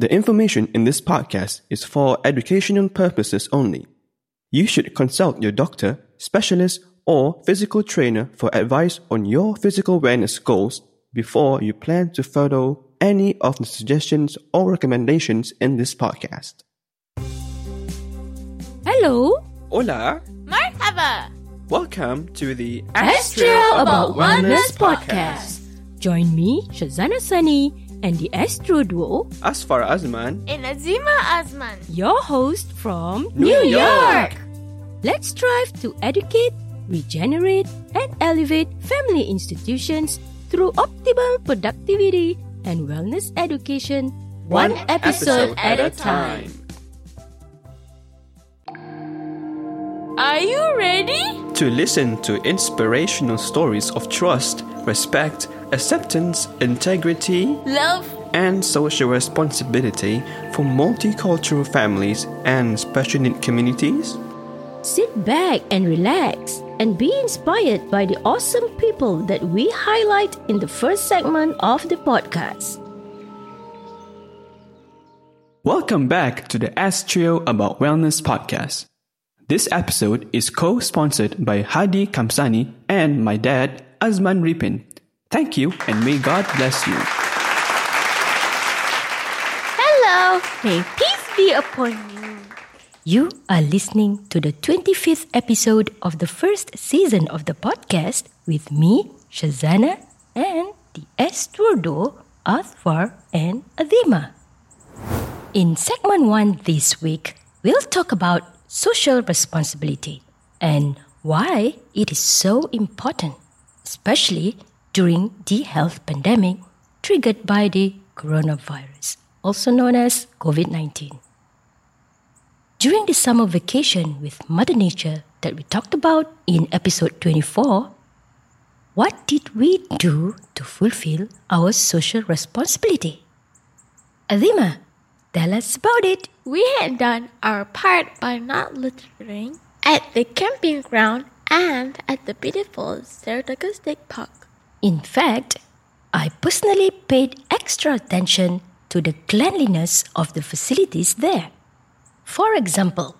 The information in this podcast is for educational purposes only. You should consult your doctor, specialist, or physical trainer for advice on your physical wellness goals before you plan to follow any of the suggestions or recommendations in this podcast. Hello, Hola! Marhaba! Welcome to the ASK Trio About Wellness podcast. Join me, Syazana Sani, and the Astro Duo, Azfar Azman. And Azimah Azman. your host from New York. Let's strive to educate, regenerate, and elevate family institutions through optimal productivity and wellness education, one, episode, at a time. Are you ready? To listen to inspirational stories of trust, respect, acceptance, integrity, Love. and social responsibility for multicultural families and special need communities? Sit back and relax and be inspired by the awesome people that we highlight in the first segment of the podcast. Welcome back to the ASK Trio About Wellness podcast. This episode is co-sponsored by Hardi Kamsani and my dad, Azman Repin. Thank you and may God bless you. Hello. May peace be upon you. You are listening to the 25th episode of the first season of the podcast with me, Syazana, and the Esturdo, Azfar, and Azimah. In segment 1 this week, we'll talk about social responsibility and why it is so important, especially during the health pandemic triggered by the coronavirus, also known as COVID 19. During the summer vacation with Mother Nature that we talked about in episode 24, what did we do to fulfill our social responsibility? Azimah, tell us about it. We had done our part by not littering at the camping ground and at the beautiful Saratoga State Park. In fact, I personally paid extra attention to the cleanliness of the facilities there. For example,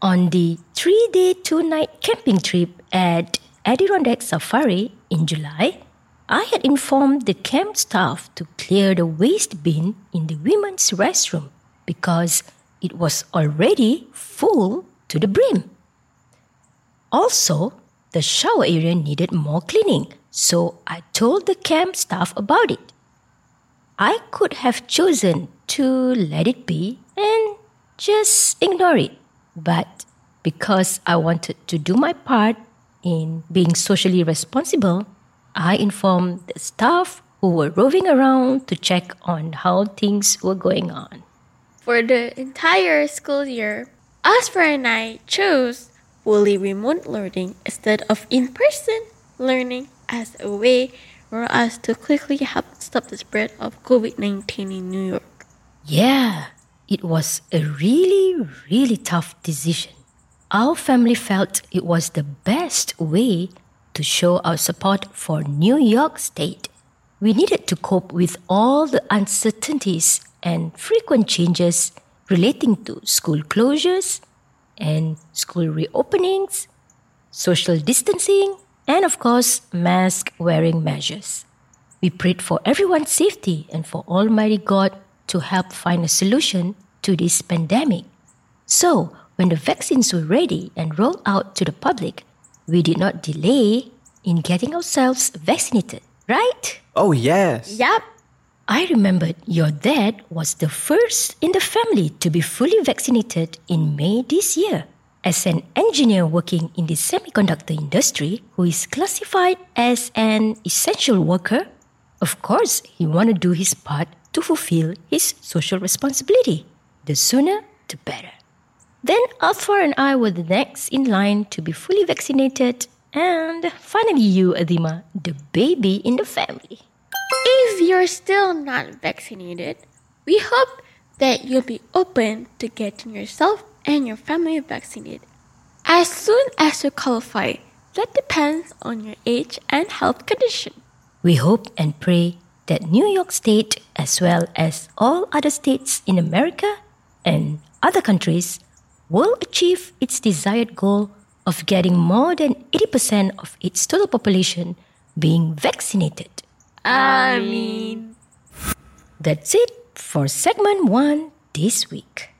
on the three day, two night camping trip at Adirondack Safari in July, I had informed the camp staff to clear the waste bin in the women's restroom because it was already full to the brim. Also, the shower area needed more cleaning, so I told the camp staff about it. I could have chosen to let it be and just ignore it, but because I wanted to do my part in being socially responsible, I informed the staff who were roving around to check on how things were going on. For the entire school year, Azfar and I chose fully remote learning instead of in person learning as a way for us to quickly help stop the spread of COVID 19 in New York. Yeah, it was a really, really tough decision. Our family felt it was the best way to show our support for New York State. We needed to cope with all the uncertainties and frequent changes relating to school closures and school reopenings, social distancing, and of course, mask wearing measures. We prayed for everyone's safety and for Almighty God to help find a solution to this pandemic. So, when the vaccines were ready and rolled out to the public, we did not delay in getting ourselves vaccinated, right? Oh, yes. Yup, I remembered your dad was the first in the family to be fully vaccinated in May this year. As an engineer working in the semiconductor industry who is classified as an essential worker, of course, he wanted to do his part to fulfill his social responsibility. The sooner, the better. Then Azfar and I were the next in line to be fully vaccinated, and finally, you, Azimah, the baby in the family. If you're still not vaccinated, we hope that you'll be open to getting yourself and your family vaccinated as soon as you qualify. That depends on your age and health condition. We hope and pray that New York State, as well as all other states in America and other countries, will achieve its desired goal of getting more than 80% of its total population being vaccinated. I mean, That's it for segment one this week.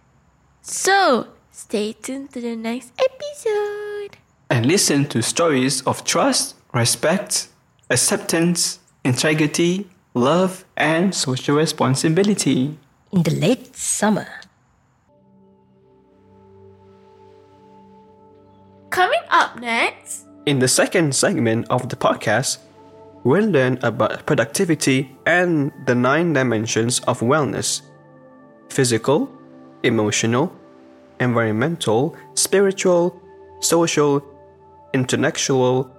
so stay tuned to the next episode. And listen to stories of trust, respect, acceptance, integrity, love, and social responsibility. In the late summer, Coming up next, In the second segment of the podcast, we'll learn about productivity and the nine dimensions of wellness physical, emotional, environmental, spiritual, social, intellectual,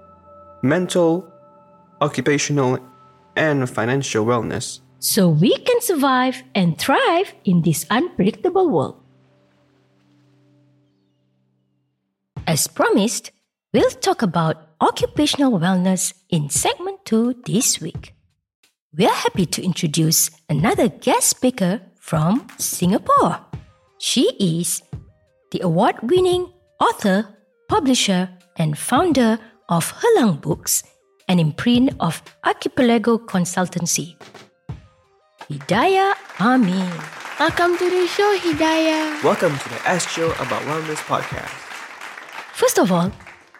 mental, occupational, and financial wellness. so we can survive and thrive in this unpredictable world. As promised, we'll talk about occupational wellness in segment 2 this week. We are happy to introduce another guest speaker from Singapore. She is the award winning author, publisher, and founder of Helang Books, an imprint of Archipelago Consultancy. Hidayah Amin. welcome to the show, Hidayah. Welcome to the ASK Trio About Wellness podcast. First of all,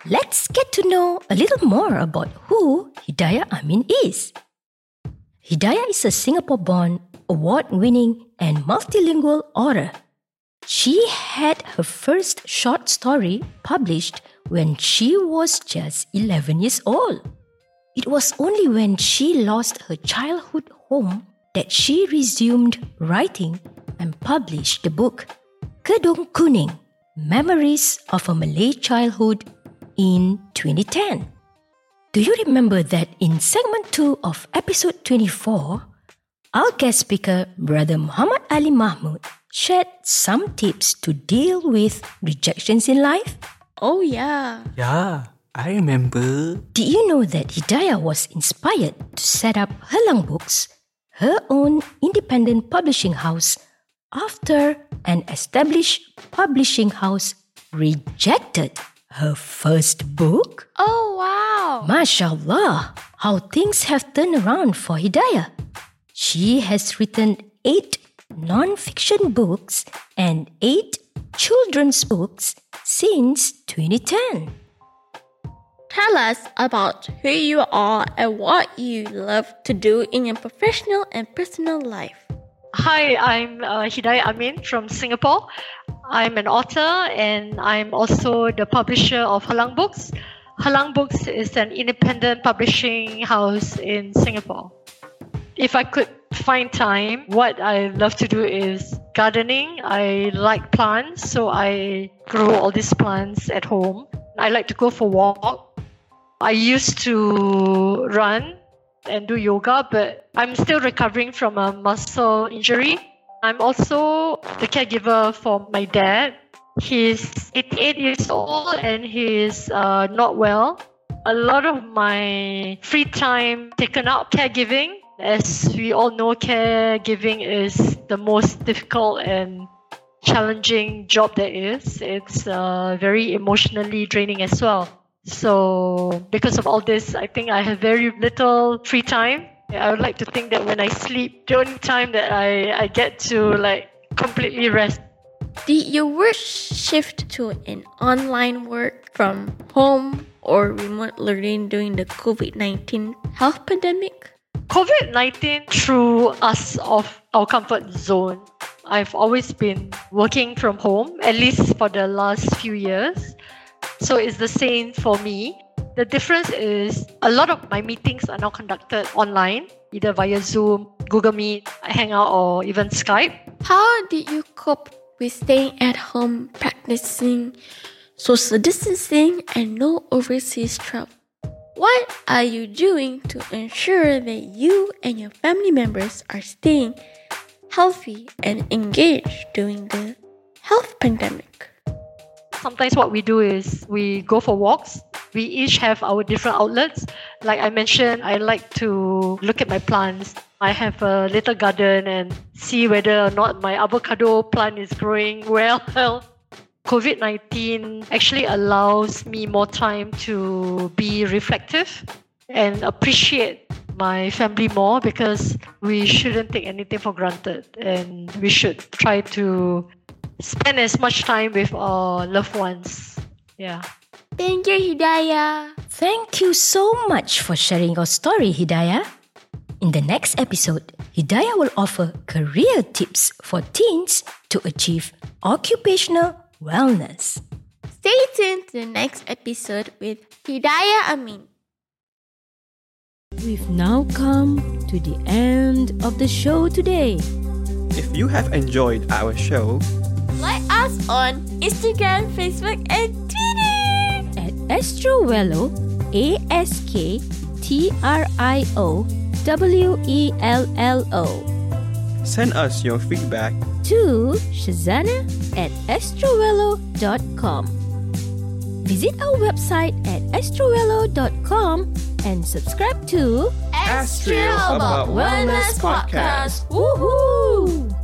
let's get to know a little more about who Hidayah Amin is. Hidayah is a Singapore born, award winning, and multilingual author. She had her first short story published when she was just 11 years old. It was only when she lost her childhood home that she resumed writing and published the book Gedung Kuning Memories of a Malay Childhood in 2010. Do you remember that in segment 2 of episode 24, our guest speaker, Brother Muhammad Ali Mahmud, shared some tips to deal with rejections in life? Oh, yeah. Yeah, I remember. Did you know that Hidayah was inspired to set up Helang Books, her own independent publishing house, after an established publishing house rejected her first book? Oh, wow. Mashallah, how things have turned around for Hidayah. She has written eight non fiction books and eight children's books since 2010. Tell us about who you are and what you love to do in your professional and personal life. Hi, I'm uh, Hidayah Amin from Singapore. I'm an author and I'm also the publisher of Helang Books. Helang Books is an independent publishing house in Singapore. If I could find time, what I love to do is gardening. I like plants, so I grow all these plants at home. I like to go for walk. I used to run and do yoga, but I'm still recovering from a muscle injury. I'm also the caregiver for my dad. He's 88 years old and he's uh, not well. A lot of my free time taken up caregiving. As we all know, caregiving is the most difficult and challenging job there is. It's uh, very emotionally draining as well. So, because of all this, I think I have very little free time. I would like to think that when I sleep, the only time that I, I get to like completely rest. Did your work shift to an online work from home or remote learning during the COVID 19 health pandemic? COVID 19 threw us off our comfort zone. I've always been working from home, at least for the last few years. So it's the same for me. The difference is a lot of my meetings are now conducted online, either via Zoom, Google Meet, Hangout, or even Skype. How did you cope with staying at home, practicing social distancing, and no overseas travel? What are you doing to ensure that you and your family members are staying healthy and engaged during the health pandemic? Sometimes what we do is we go for walks. We each have our different outlets. Like I mentioned, I like to look at my plants. I have a little garden and see whether or not my avocado plant is growing well. COVID 19 actually allows me more time to be reflective and appreciate my family more because we shouldn't take anything for granted and we should try to spend as much time with our loved ones. Yeah. Thank you, Hidayah. Thank you so much for sharing your story, Hidayah. In the next episode, Hidayah will offer career tips for teens to achieve occupational wellness. Stay tuned to the next episode with Hidayah Amin. We've now come to the end of the show today. If you have enjoyed our show, Like us on Instagram, Facebook, and Twitter. At AskTrioWello, A S K T R I O W E L L O. send us your feedback to Syazana at asktriowello.com. Visit our website at asktriowello.com and subscribe to ASK Trio About Wellness Podcast. Woohoo!